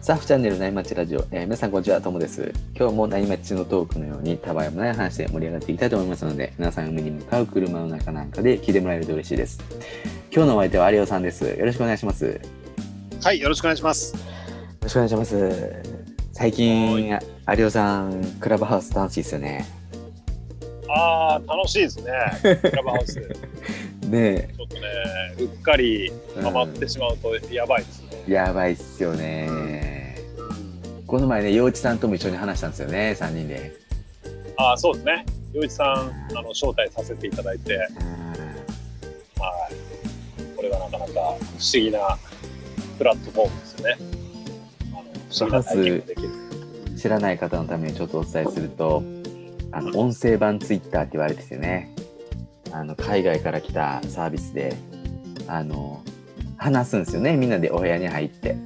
サーフチャンネル内町ラジオ、えー皆さんこんにちは、ともです。今日も内町のトークのように、たわいもない話で盛り上がっていきたいと思いますので、皆さん海に向かう車の中なんかで聞いてもらえると嬉しいです。今日のお相手は有尾さんです。よろしくお願いします。よはい、よろしくお願いします。ろしくお願いします。最近、有尾さん、クラブハウス楽しいですよね。ああ、楽しいですね。クラブハウス。ちねょっとね、うっかりえ、ハマってしまうとやばいですね。うんやばいっすよね。この前ね、陽一さんとも一緒に話したんですよね、3人で。ああ、そうですね。洋一さん、あの招待させていただいて、はい。これがなかなか不思議なプラットフォームですよね。あの不思議な体験ができる。うん知らない方のためにちょっとお伝えすると、あの音声版ツイッターって言われててね、あの海外から来たサービスで、あの話すんですよね、みんなでお部屋に入って。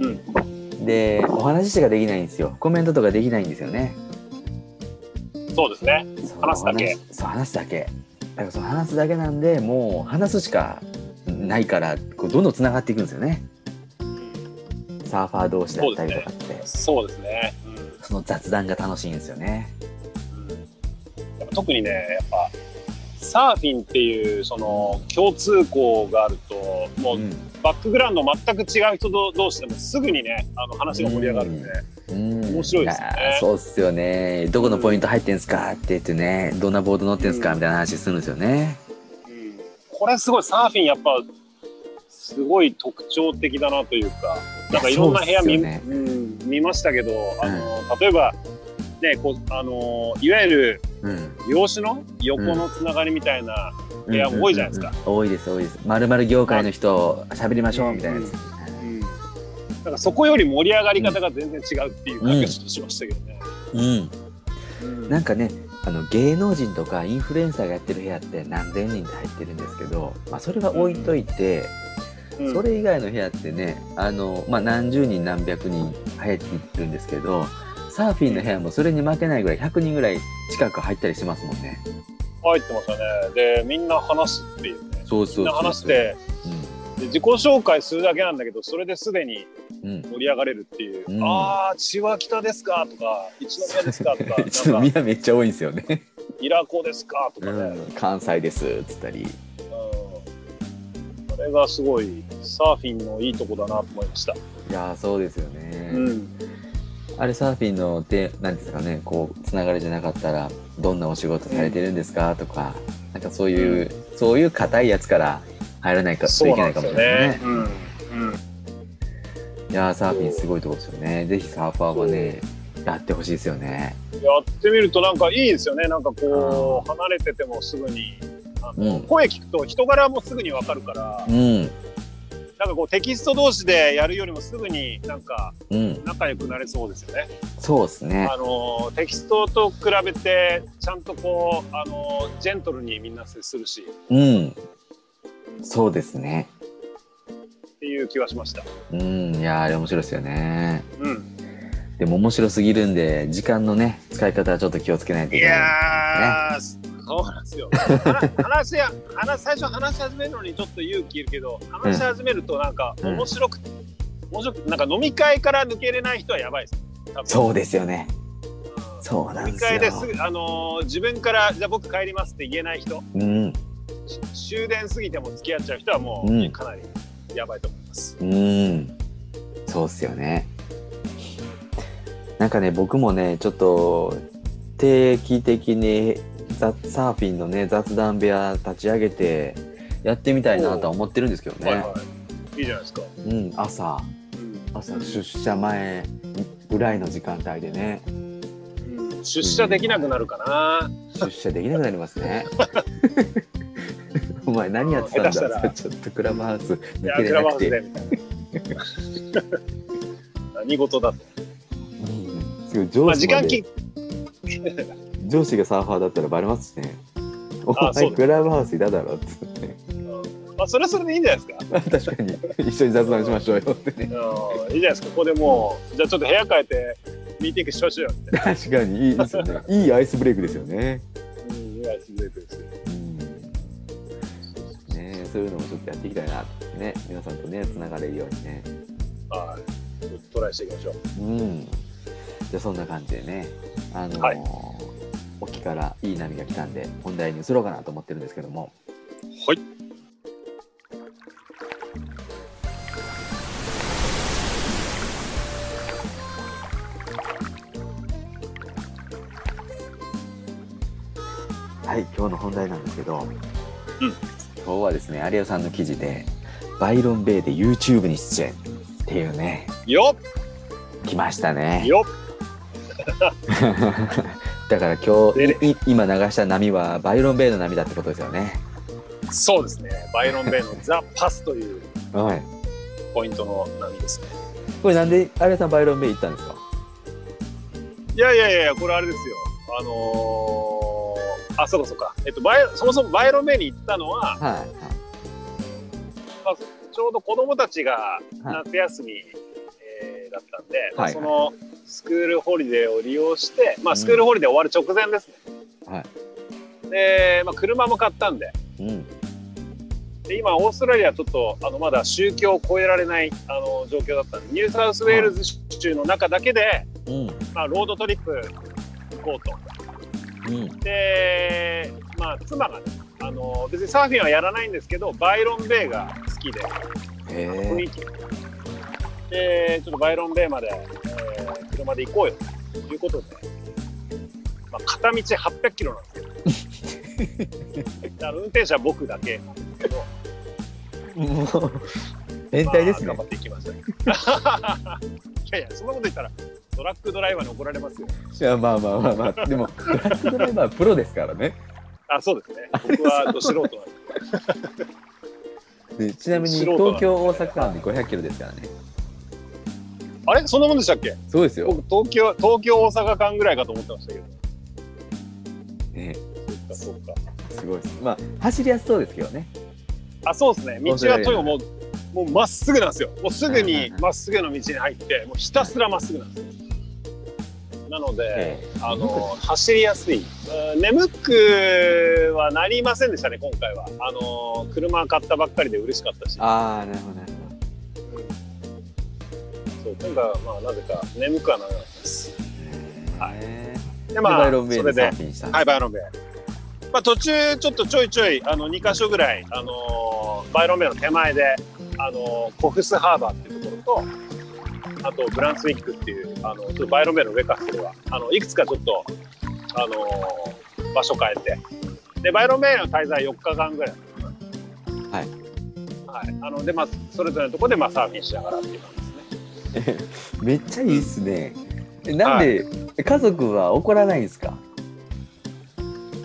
うん、で、お話しかできないんですよ。コメントとかできないんですよね。そうですね。話すだけ話そう、話すだけ。だからその話すだけなんで、もう話すしかないから、こうどんどん繋がっていくんですよね。サーファー同士だったりとかって。そうですね。うんその雑談が楽しいんですよね。やっぱ特にねやっぱサーフィンっていうその共通項があるともううん。バックグラウンド全く違う人同士でもすぐにねあの話が盛り上がるんで、うん。面白いですね。そうっすよね。どこのポイント入ってんすかって言ってね、どんなボード乗ってんすかうんみたいな話するんですよね。うん。これすごいサーフィンやっぱすごい特徴的だなというかなんかいろんな部屋見,、そうん、見ましたけどあの、例えばねこうあのいわゆるうん。洋酒の横のつながりみたいな、部屋も多いじゃないですか多いです、多いです。まるまる業界の人、喋りましょうみたいなやつ。うんなんかそこより盛り上がり方が全然違うっていう感じがしましたけどね。うん。なんかね、あの芸能人とかインフルエンサーがやってる部屋って何千人って入ってるんですけど、まあ、それは置いといて、うんそれ以外の部屋ってねあの、まあ、何十人何百人入ってるんですけどサーフィンの部屋もそれに負けないぐらい100人ぐらい近く入ったりしますもんね。入ってましたね。でみんな話すっていうね。そうそうみんな話してで自己紹介するだけなんだけどそれですでにうん、うん盛り上がれるっていう。うんああ千葉北ですか？とか一宮ですか？とか ちょっとなんか宮めっちゃ多いんですよね。イラコですか？とかね。うん、関西ですっつったり。うん、それがすごいサーフィンのいいとこだなと思いました。いやーそうですよね。うんあれサーフィンのてなんですかねこうつながりじゃなかったらどんなお仕事されてるんですか？とかなんかそういう、そういう硬いやつから入らないかとそいうけないかもしれないね。。いやーサーフィンすごいとこですよね。ぜひサーファーはねやってほしいですよね。やってみるとなんかいいですよね。なんかこう離れててもすぐにあの、うん。声聞くと人柄もすぐにわかるから、うんなんかこうテキスト同士でやるよりもすぐになんかうん仲良くなれそうですよね。そうですね。あのテキストと比べてちゃんとこうあのジェントルにみんな接するしうんそうですね。っていう気はしました。うんいやーあれ面白いですよね。うん、でも面白すぎるんで時間のね使い方はちょっと気をつけないといいけない。やー、そうなんですよ。話話や話最初話し始めるのにちょっと勇気いるけど話し始めるとなんかうん面白く、面白くなんか飲み会から抜けれない人はやばいです。そうですよね。うんそうなんですよ飲み会ですぐあのー自分からじゃあ僕帰りますって言えない人、うんし終電過ぎても付き合っちゃう人はもう、うんかなりやばいと思います。うんそうっすよね。なんかね僕もねちょっと定期的にザサーフィンのね雑談部屋立ち上げてやってみたいなとは思ってるんですけどね。はいはい。いいじゃないですか。うん朝うん朝出社前ぐらいの時間帯でねうん出社できなくなるかな。出社できなくなりますね。お前何やってたんだちょっとクラブハウス抜けれなくて。何事だと。うんすごい上まあ司まで時間き上司がサーファーだったらバレますしね。お前クラブハウスいただろっつってね。まあそれはそれでいいんじゃないですか。確かに一緒に雑談しましょうよってね。うんいいじゃないですか。ここでもうじゃあちょっと部屋変えてミーティングしましょうよって。確かにいいですよね。いいアイスブレイクですよね。うん、いいアイスブレイクですよ。うんそういうのもちょっとやっていきたいなってね皆さんとねつながれるようにねはい。トライしていきましょう。うんじゃあそんな感じでねあのーはい沖からいい波が来たんで本題に移ろうかなと思ってるんですけども。はい。はい今日の本題なんですけど、今日はですね有吉さんの記事でバイロン・ベイで YouTube に出演っていうねよ来ましたっね。よ だから今日い今流した波はバイロン・ベイの波だってことですよねっそうですね。バイロン・ベイのザ・パスというはいポイントの波ですね。これなんで有吉さんバイロン・ベイ行ったんですか？いやいやいや、これあれですよ。あのー、あ、そうかそうか。えっと、バイそもそもバイロン・ベイに行ったのは、はいまあ、ちょうど子供たちがはい夏休み、えーだったんで、まあ、はいそのスクールホリデーを利用して、まあ、スクールホリデー終わる直前ですね。はい。で、まあ、車も買ったんで、うん。で今、オーストラリアはちょっとあのまだ州境を越えられないあの状況だったんで、ニューサウスウェールズ州の中だけで、うん。まあ、ロードトリップ行こうと。うん。で、まあ、妻がね、あの別にサーフィンはやらないんですけど、バイロン・ベイが好きで、雰囲気。で、ちょっとバイロン・ベイまで、えー 車で行こうよということで、まあ、片道800キロなんですけど、だから運転手は僕だけなんですけど、もう変態ですねまあ頑張っていきました。いやいや、そんなこと言ったら、トラックドライバーに怒られますよ。いやまあまあまあまあでもトラックドライバーはプロですからねあ、そうですね。僕はど素人なんで。でちなみに東京大阪間で500キロですからねあれ？そんなもんでしたっけ？そうですよ、僕、東京、東京、大阪間ぐらいかと思ってましたけど。ね、そうか、そうか。すごいですまあ走りやすそうですけどねあ、そうですね。道はとにかくもう、もうまっすぐなんですよ。もうすぐにまっすぐの道に入って、もうひたすらまっすぐなんですよ。なので、ええあの、走りやすい。うん眠くはなりませんでしたね、今回は。あの、車買ったばっかりで嬉しかったし。ああなるほどなるそう、今回はまあ、なぜか眠くはならなかったです。はいへで、ーまあ、でバイロンベイそれではい、バイロンベイ。まあ、途中、ちょっとちょいちょい、あの、2箇所ぐらい、あのーバイロンベイの手前で、あのーコフスハーバーっていうところと、あと、ブランスウィックっていう、あの、ちょっとバイロンベイの上からそれは、あの、いくつかちょっと、あのー場所変えて、で、バイロンベイの滞在4日間ぐらいはい。はい。あの、で、まあ、それぞれのところで、まあ、サーフィンしながらっていう感じ。めっちゃいいっすね。えなんで、家族は怒らないんですか？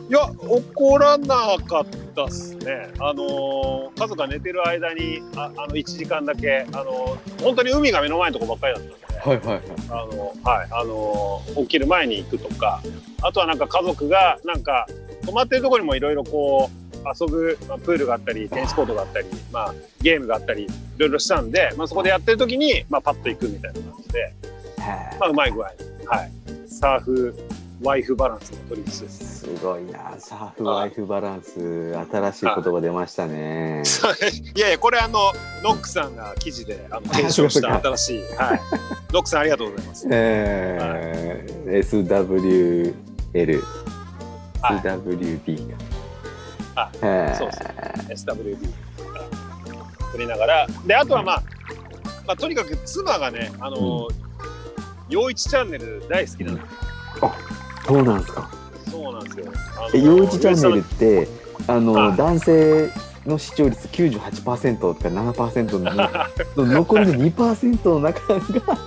いや、怒らなかったっすね。あのー家族が寝てる間に、ああの、1時間だけ、あのー本当に海が目の前のとこばっかりだったんで、はいはいはい。あのーはい、あのー起きる前に行くとか、あとはなんか家族が、なんか、泊まってるところにもいろいろこう、遊ぶ、まあ、プールがあったり、テニスコートがあったり、まあ、ゲームがあったり、いろいろしたんで、まあ、そこでやってる時に、まあ、パッと行くみたいな感じで、へまあ、うまい具合に、はい。サーフ、ワイフバランスも取りす。すごいな。サーフワイフバランス新しい言葉出ましたね。い。やいや、これあの、ノックさんが記事であの検証した新しい。はい。ノックさんありがとうございます。えー SWL はい。SWB あかへー。そうです。SWB 取りながら。で、あとはまあ、まあ、とにかく妻がね、あの、陽一チャンネル大好きなの。そうなんですかそうなんですよ。陽一チャンネルってあの、はい男性の視聴率98%とか7%の残りの2%の中が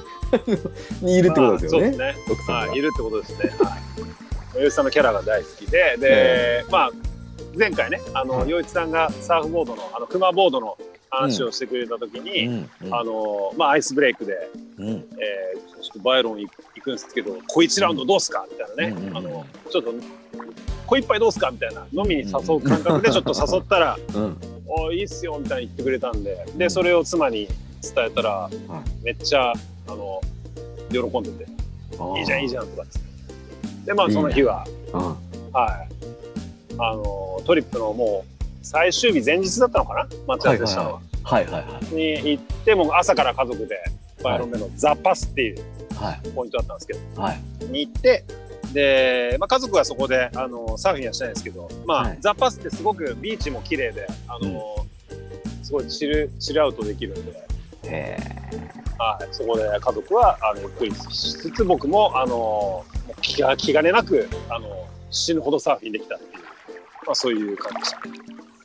にいるってことですよね。奥さんい、いるってことですね。はい。陽一さんのキャラが大好きで、で、まあ、前回ね、あの、はい陽一さんがサーフボードの、あの、熊ボードの話をしてくれたときに、うんうん。あの、まあ、アイスブレイクで、うん。えーちょっとバイロン行くんですけど、小一ラウンドどうすか？みたいなね、うんあの、ちょっと、小一杯どうすか？みたいな、飲みに誘う感覚でちょっと誘ったら、うん。おいいっすよみたいに言ってくれたんで、で、それを妻に伝えたら、めっちゃ、あの、喜んでて、いいじゃん、いいじゃん。とかっつって。で、まあ、その日は、うん。はい。あの、トリップのもう、最終日前日だったのかな？待ち合わせしたのは。はいはいはい。に行って、もう朝から家族で、バイロン目のザ・パスっていうはい。ポイントだったんですけど、はい。に行って、で、まあ、家族はそこであのサーフィンはしてないですけど、まあはいザ・パスってすごくビーチも綺麗で、あのすごいチルチルアウトできるんで、へはい、そこで家族はあのゆっくりしつつ僕もあの気が気兼ねなくあの死ぬほどサーフィンできたっていう、まあ、そういう感じでした。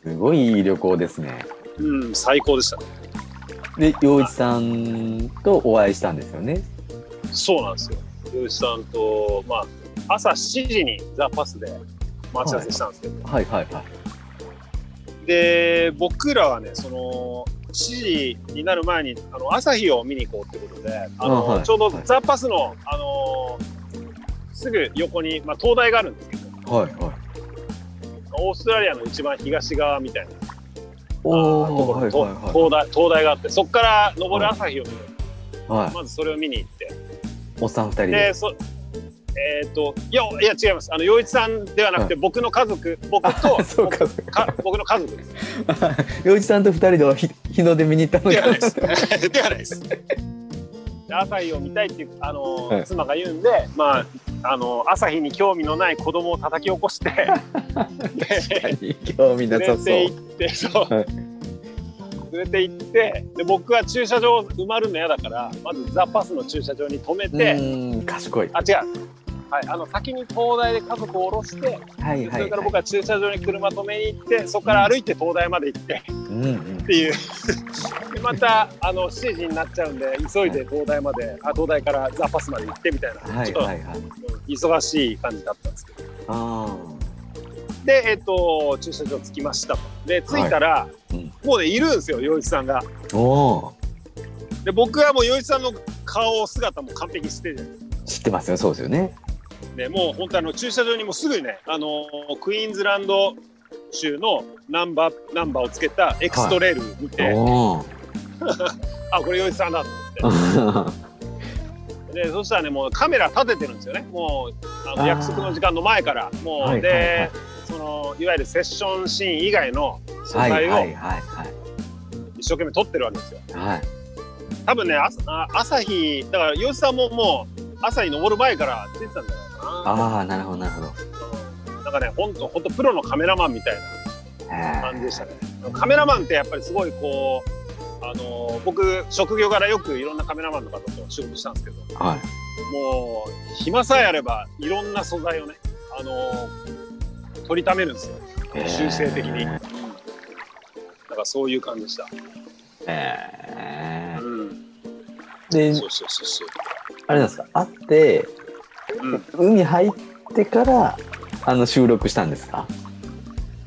え。すごいいい旅行ですね。うん、最高でしたね。で、陽一さんとお会いしたんですよね？そうなんですよ。洋一さんと、まあ、朝7時にザ・パスで待ち合わせしたんですけど、はいはいはい。で、僕らはね、その、7時になる前にあの朝日を見に行こうってことで、あのあはいちょうどはいザ・パスの、あのすぐ横に、まあ、灯台があるんですけど、はいはい。オーストラリアの一番東側みたいなおところに、ーはいはいはい。灯台灯台があって、そこから昇る朝日を見る、はい。まずそれを見に行って、おっさん二人で。で、そえっ、と、いや、いや、違います。あの、洋一さんではなくて、僕の家族、僕と そうか。か僕の家族です。陽一さんと二人で日の出見に行ったのではないでか。す。ではないです。で朝日を見たいっていう、あの、はい妻が言うんで、まあ、あの、朝日に興味のない子供を叩き起こして、で、興味なさそう。連れて行って、そう。はい連れて行ってで僕は駐車場埋まるの嫌だからまずザ・パスの駐車場に止めうて、賢い。あ違う、はい、あの先に灯台で家族を降ろして、はいはいはいそれから僕。は駐車場に車止めに行ってそこから歩いて東大まで行ってうんうんっ。ていうでまたあの7時になっちゃうんで急いで東大まであ東大からザ・パスまで行ってみたいな、はいちょっとはい忙しい感じだったんですけどあでえっ、と駐車場着きましたとで着いたら、うんもうねいるんですよ洋一さんがあ。おお。で僕はもう洋一さんの顔姿も完璧に知ってるじゃないですか知ってますよ。そうですよね。でもう本当あの駐車場にもうすぐねあのクイーンズランド州のナンバーナンバーをつけたエクストレール見て、おお。あこれ洋一さんだと思って。でそしたらねもうカメラ立ててるんですよね。もうあの約束の時間の前から。もう、はいはいで、はい。そのいわゆるセッションシーン以外の素はい材を。一生懸命撮ってるわけですよ。はい。多分ね朝あ朝日だから洋一さんももう朝に登る前からついてたんじゃないかな。ああ、なるほどなるほど。うん。なんかねほんとほんとプロのカメラマンみたいな感じでしたね。カメラマンってやっぱりすごいこう、あのー僕職業柄よくいろんなカメラマンの方と仕事したんですけど、はい。もう暇さえあればいろんな素材をね、あのー取りためるんですよ。修正的に。えーなんかそういう感じでした。えうん。ーで、そうそうそうそう。あれなんですか？会って、うん。海入ってから、あの収録したんですか？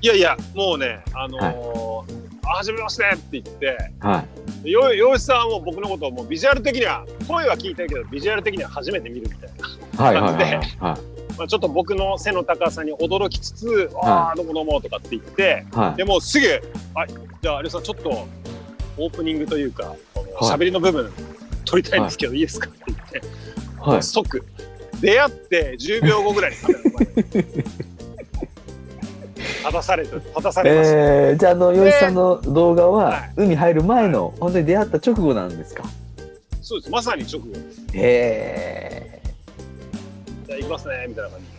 いやいや、もうね、あのーあはじめましてって言って、はい。よ洋一さんはもう僕のことをもうビジュアル的には、声は聞いてるけど、ビジュアル的には初めて見るみたいな。はいはいはいはい。はいまあ、ちょっと僕の背の高さに驚きつつ、ああ、どうもどうもとかって言って、はい。でもうすぐ、あじゃあ、有吉さん、ちょっとオープニングというか、このはい喋りの部分、取りたいんですけど、い、いですかって言って、はい。即、出会って10秒後ぐらいにカメラの前に 立たされて、立たされました。えー、じゃあ、あの、洋一さんの動画ははい海入る前の、本当に出会った直後なんですか？そうです、まさに直後です。へじゃあ、行きますね、みたいな感え。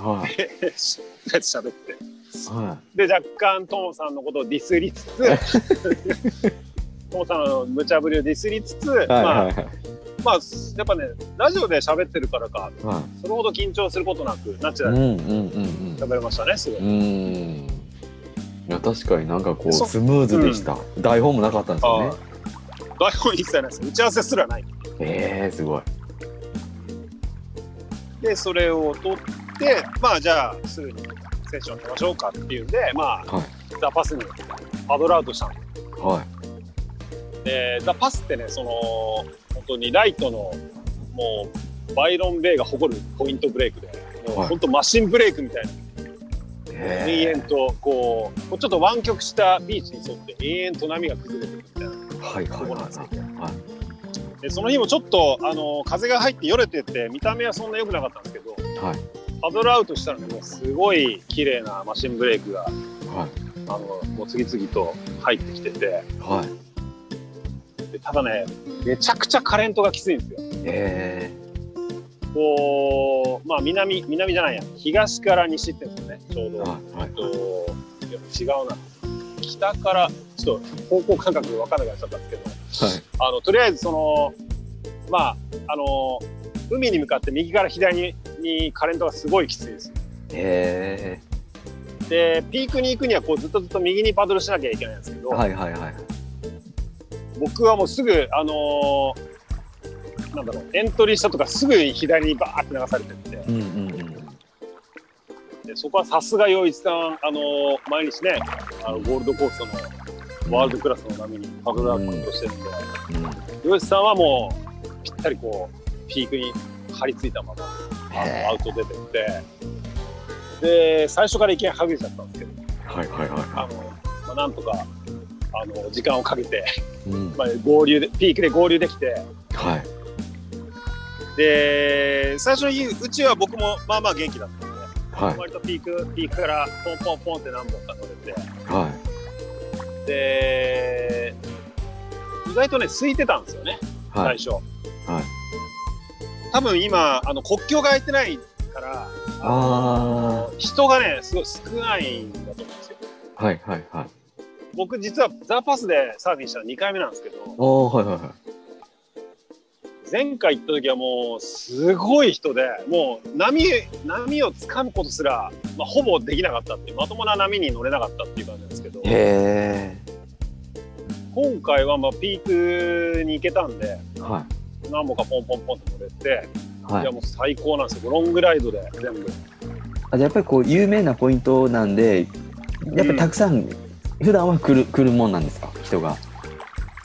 はい。じで、喋って。はで若干トモさんのことをディスりつつ トモさんの無茶ぶりをディスりつつ、い。はいまあはいはい。まあやっぱねラジオで喋ってるからかはそれほど緊張することなくナチい。ュラルにうんうんうんうん。喋れましたねすごい。うーん。いや確かになんかこうそスムーズでした。台本もなかったんですよね。台本一切ないです打ち合わせすらないええすごい。でそれを取ってまあじゃあすぐにセッションしましょうかっていうんでまあ、はいザ・パスにパドルアウトしたんですはでザ・パスってねその本当にライトのもうバイロン・ベイが誇るポイントブレイクでもうはい本当マシンブレイクみたいな、い。延々とこうちょっと湾曲したビーチに沿って延々と波が崩れてるみたいなはいはいはいはい。でその日もちょっとあの風が入ってよれてて見た目はそんな良くなかったんですけどはいパドルアウトしたらねもうすごい綺麗なマシンブレイクがはい。あのもう次々と入ってきててはい。でただねめちゃくちゃカレントがきついんですよ。えこうまあ南南じゃないや東から西ってんですよねちょうー、ど。はいと違うな北からちょっと方向感覚分かんなくなっちゃったんですけどはい。あのとりあえずそのまああの海に向かって右から左ににカレントがすごいきついです。えでピークに行くにはこうずっとずっと右にパドルしなきゃいけないんですけど、ー、はいはいはい。僕はもうすぐあのなんだろうエントリーしたとかすぐに左にバーって流されてって。うんうんうん。でそこはさすが洋一さんあの毎日ねあのゴールドコーストのワールドクラスの波にパドルアップしてるん。で、うん、洋一さんはもうぴったりこうピークに張り付いたままあへのアウト出てって。で最初から意見はぐれちゃったんですけど。ーはいはいはいはあの、まあ、なんとかあの時間をかけて、い。うん。まあ、合流でピークで合流できてはい。で最初の日うちは僕もまあまあ元気だったんではい。割とピークピークからポンポンポンって何本か乗れてはで意外とね空いてたんですよね。最初、はい多分今あの国境が空いてないからあ人がねすごい少ないんだと思うんですよあ。はいはいはい。僕実はザ・パスでサーフィンしたの2回目なんですけどはいはいはい。前回行った時はもうすごい人でもう波波を掴むことすら、まあ、ほぼできなかったっていうまともな波に乗れなかったっていう感じなんですけどへ今回はまあピークに行けたんでえ。は何本かポンポンポンと乗れて、い。はいい、や。もう最高なんですよロングライドで全部あやっぱりこう有名なポイントなんで、やっぱりたくさん、普段は来る来るもんなんですか、人が。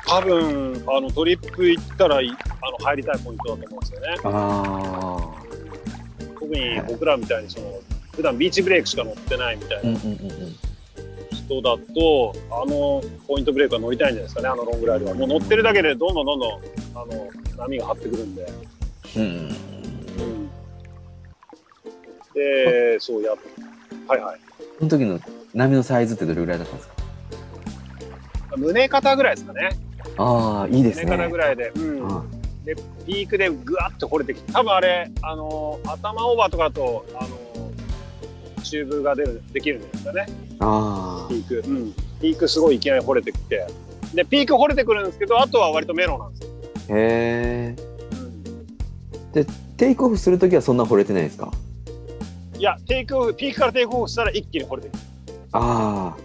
多分あのトリップ行ったらいあの入りたいポイントだと思うんですよね。あ特に僕らみたいにその普段ビーチブレイクしか乗ってないみたいなうんうんうん。人だと、あのポイントブレイクは乗りたいんじゃないですかね。あのロングライドは。もう乗ってるだけでどんどんどんどんあの波が張ってくるんで、うん。うん、でそうやはいはい。その時の波のサイズってどれぐらいだったんですか？胸肩ぐらいですかね。ああ、いいですね。胸肩ぐらいで、うん、あでピークでぐわっと掘れてきて多分あれあの頭オーバーとかだとあのチューブが出るできるんですかね。あピーク、うん、ピークすごいいきなり掘れてきて。でピーク掘れてくるんですけどあとは割とメロなんですよ、ー。へえ。うんテイクオフするときはそんな惚れてないですか？いやテイクオフピークからテイクオフしたら一気に掘れてくる。あで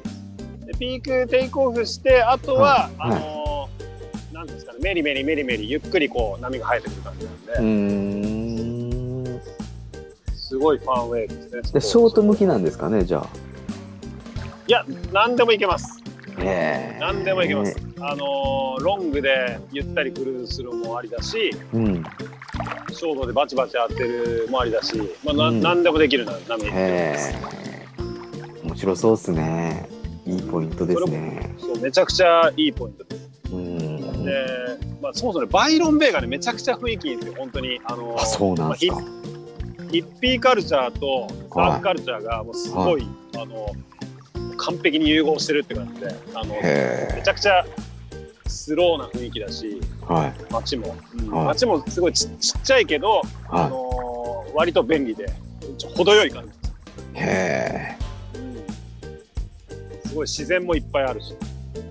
ピークテイクオフしてあとは、はいあのーなんですかねメリメリメリメリゆっくりこう波が生えてくる感じなんで。すごいファンウェイですねでショート向きなんですかね、じゃあ。いや何でもいけますへえ。何でもいけます。あのーロングでゆったりクルーズするのもありだし、うん。ショートでバチバチ当てるもありだし、まあなうん何でもできるな波。面白そうっすね。いいポイントですね。そうめちゃくちゃいいポイントです。うん。で、まあ、そもそもねバイロンベイがねめちゃくちゃ雰囲気いいんですよ本当に。あのーあ、そうなんですか。まあヒッピーカルチャーとサーフカルチャーがもうすごい、あの完璧に融合してるって感じであのめへちゃくちゃスローな雰囲気だしえ。はい。街も、うんはい街もすごいちちっちゃいけど、あはのー割と便利で程よい感じ、い。へすごい自然もいっぱいあるし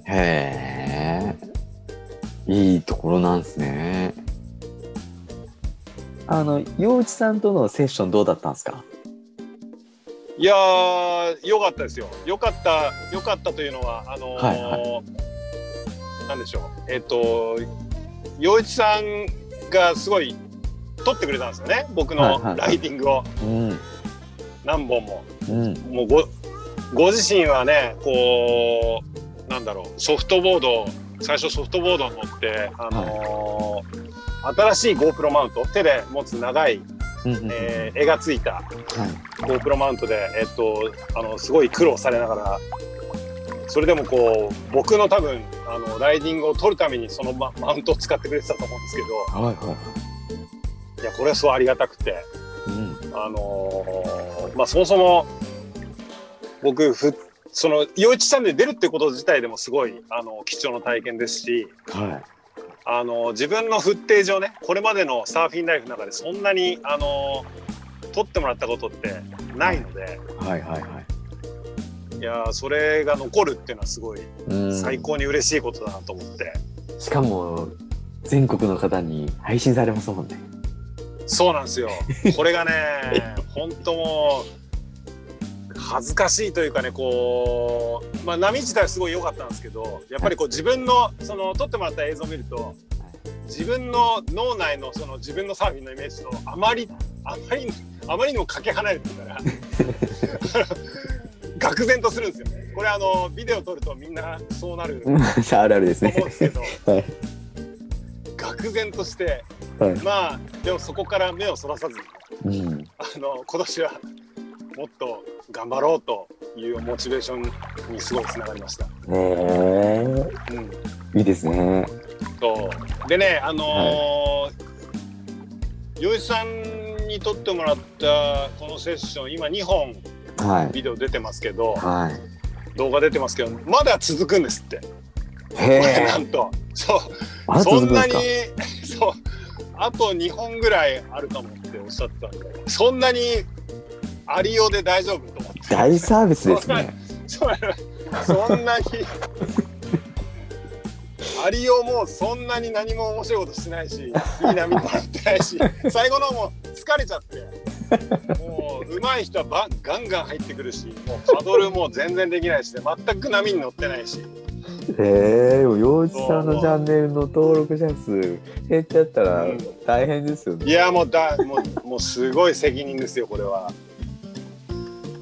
え。へえ。いいところなんですね。あの、陽一さんとのセッションどうだったんですか？いやー良かったですよ良かった良かったというのはあのーはいはなんでしょうえっ、と陽一さんがすごい撮ってくれたんですよね僕のはいはいはいライディングをうん。何本も。うん。もうごご自身はねこうなんだろうソフトボード最初ソフトボードに乗って、あのー新しい GoPro マウント手で持つ長い、うんうんうんえー絵がついたはい。GoPro マウントで、えっと、あのすごい苦労されながらそれでもこう僕の多分あのライディングを撮るためにそのママウントを使ってくれてたと思うんですけどはいはいはいやこれはすごいありがたくて。い。うん。あのーまあそもそも僕フッその陽一チャンネル出るってこと自体でもすごいあの貴重な体験ですしはあの自分のフッテージをねこれまでのサーフィンライフの中でそんなにあの撮ってもらったことってないのでいはいはいはい。いやーそれが残るっていうのはすごいうん。最高に嬉しいことだなと思って、しかも全国の方に配信されますもんね。そうなんですよ。これがね 本当もう恥ずかしいというかねこうまあ波自体はすごい良かったんですけどやっぱりこう自分のその撮ってもらった映像を見ると自分の脳内のその自分のサーフィンのイメージとあまりあまりあまりにもかけ離れてるから 愕然とするんですよね。これあのビデオ撮るとみんなそうなるあるあるですね。けどはい。愕然としてはい。まあでもそこから目をそらさずにうん。あの今年はもっと頑張ろうというモチベーションにすごいつながりました。ねえ。うん、いいですね。そう。でねあのー、よい。さんに撮ってもらったこのセッション今2本はい。ビデオ出てますけどはい。動画出てますけどまだ続くんですって。へなえんと。そう。そんなにかそう。あと2本ぐらいあるかもっておっしゃってたんでそんなにありようで大丈夫と思って。大サービスですね。そんなにありようもそんなに何も面白いことしてないしいい波もらってないし最後のもう疲れちゃって。もう上手い人はばガンガン入ってくるしもうパドルも全然できないしで全く波に乗ってないし。へえ洋一さんのチャンネルの登録者数減っちゃったらうん。大変ですよね。いやもうだもうもうすごい責任ですよこれは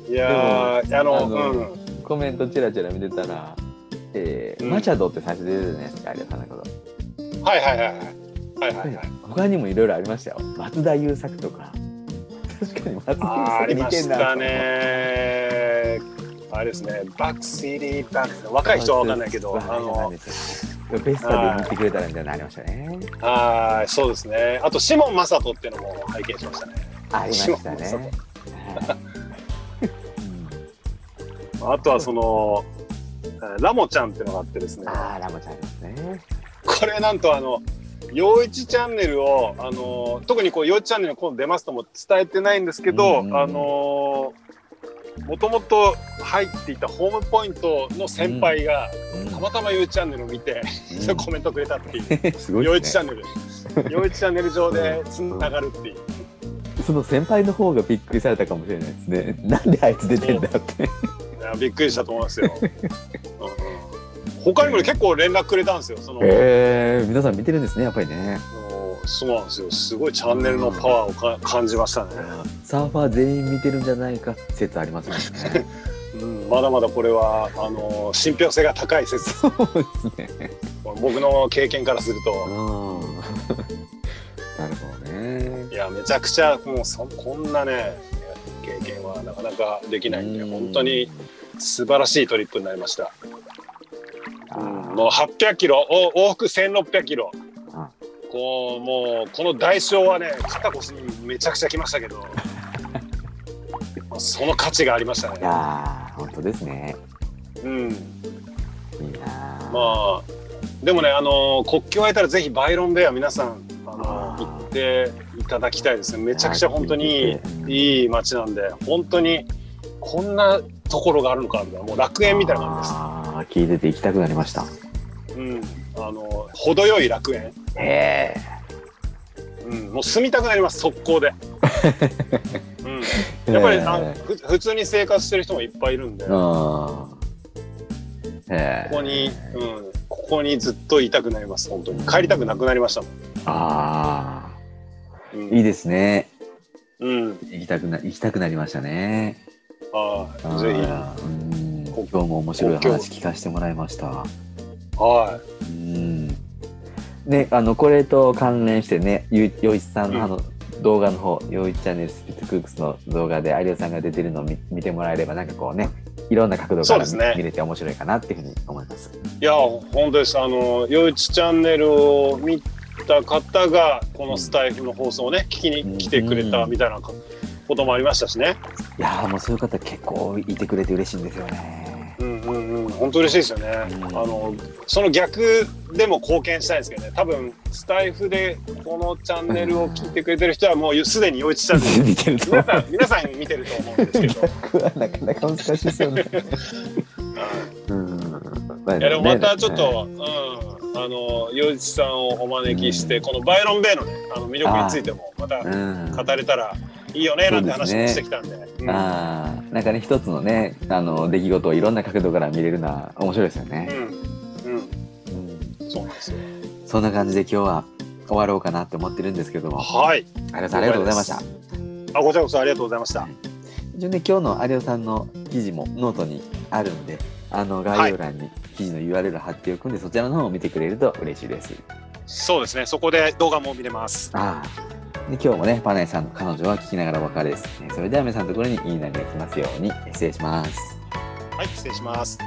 いやーあのうんコメントチラチラ見てたら、えーうんマチャドって最初出てたじゃないですか、有田さんのこと。はいはいはいはいはいはいはい他にもいろいろありましたよ。松田優作とか。確かに松田優作似てんなしたね。あれですね、バックシティバック若い人は分かんないけど、あの、ベスタで見てくれたらみたいなのありましたね。あーそうですね。あとシモン・マサトっていうのも拝見しましたね。ありましたね。あとはそのラモちゃんっていうのがあってですね。ああ、ラモちゃんですね。これなんとあの。陽一チャンネルをあの特にこう陽一チャンネルに今度出ますとも伝えてないんですけど、うんうんあのもともと入っていたホームポイントの先輩が、たまたま陽一チャンネルを見て、うん コメントくれたっていう。すごい陽一。チャンネル、陽一チャンネル上でつながるっていう。その先輩の方がびっくりされたかもしれないですね。なんであいつ出てんだって。いやびっくりしたと思いますよ。うんうん他にもね結構連絡くれたんですよ。その、へえ、皆さん見てるんですね、やっぱりね。そうなんですよ。すごいチャンネルのパワーをか感じましたね。サーファー全員見てるんじゃないか説ありますね。うん、まだまだこれはあの信憑性が高い説。そうですね。僕の経験からするうと、ん。なるほどね。いやめちゃくちゃもうそこんなね経験はなかなかできないんで、うん本当に素晴らしいトリップになりました。もう800キロお往復1600キロあこうもうこの代償はね肩腰にめちゃくちゃきましたけど その価値がありましたいね。やー本当ですね。うん、いい。まあでもねあの国境空いたらぜひバイロンベア皆さんあの行っていただきたいですねめちゃくちゃ本当にいい街なんで本当にこんなところがあるのかみたいなもう楽園みたいな感あー聞いてて行きたくなりました。じです。うん、あの程よい楽園、へえ。うん、もう住みたくなります速攻で。うんやっぱり、あ普通に生活してる人もいっぱいいるんで、こうん。へえ。こに、うん、ここにずっといたくなります、本当に。帰りたくなくなりましたもん。ああ、うん、いいですね。うん、行きたくな行きたくなりましたね。はい、あーぜうんこ今日も面白い話聞かせてもらいました。ひ、はうん。で、あのこれと関連してね、ゆよいちさんのあの、動画の方、よいちチャンネルスピッツクックスの動画で有吉さんが出てるのを見見てもらえればなんかこうね、いろんな角度からそうですね見れて面白いかなっていうふうに思います。い。いや、本当です。あの、よいちチャンネルを見た方が、このスタイフの放送をね、聞きに来てくれたみたいなこともありましたしね。いやーもうそういう方結構いてくれて嬉しいんですよね。うんうんうん、本当嬉しいですよね。うんあのその逆でも貢献したいんですけどね。多分スタイフでこのチャンネルを聞いてくれてる人はもうすでに陽一さんで 見てると皆さん皆さん見てると思うんですけど。なかなか難しいですよ ね。うん。まあいやでもまたちょっねと、うん、あの陽一さんをお招きして、このバイロンベイのねあの魅力についてもまたうん。語れたらいいよねなんて話もしてきたんで。うんああ、なんかね、一つのね、あの出来事をいろんな角度から見れるのは面白いですよね。うん、うん。うん、そうなんですよ。そんな感じで今日は終わろうかなって思ってるんですけども。はい。ありがとうございました。あ、こちらこそありがとうございました。一応ね、今日の有吉さんの記事もノートにあるんで、あの概要欄に記事の URL 貼っておくんで、そちらの方を見てくれると嬉しいです。そうですね。そこで動画も見れます。ああ。で今日もね、パナイさんの彼女は聞きながらお別れです。えーそれでは皆さんのところにいい波が来ますように失礼します。はい、失礼します。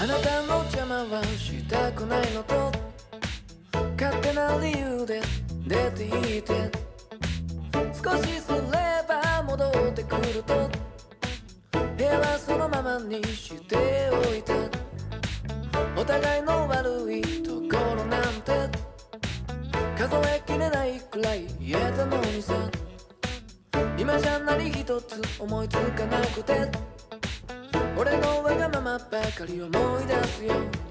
あなたの邪魔はしたくないのと勝手な理由で出ていて少しすれば戻ってくると部屋はそのままにしておいて。お互いの悪いところなんて。数えきれないくらい言えたのにさ。今じゃ何一つ思いつかなくて。俺のわがままばかり思い出すよ。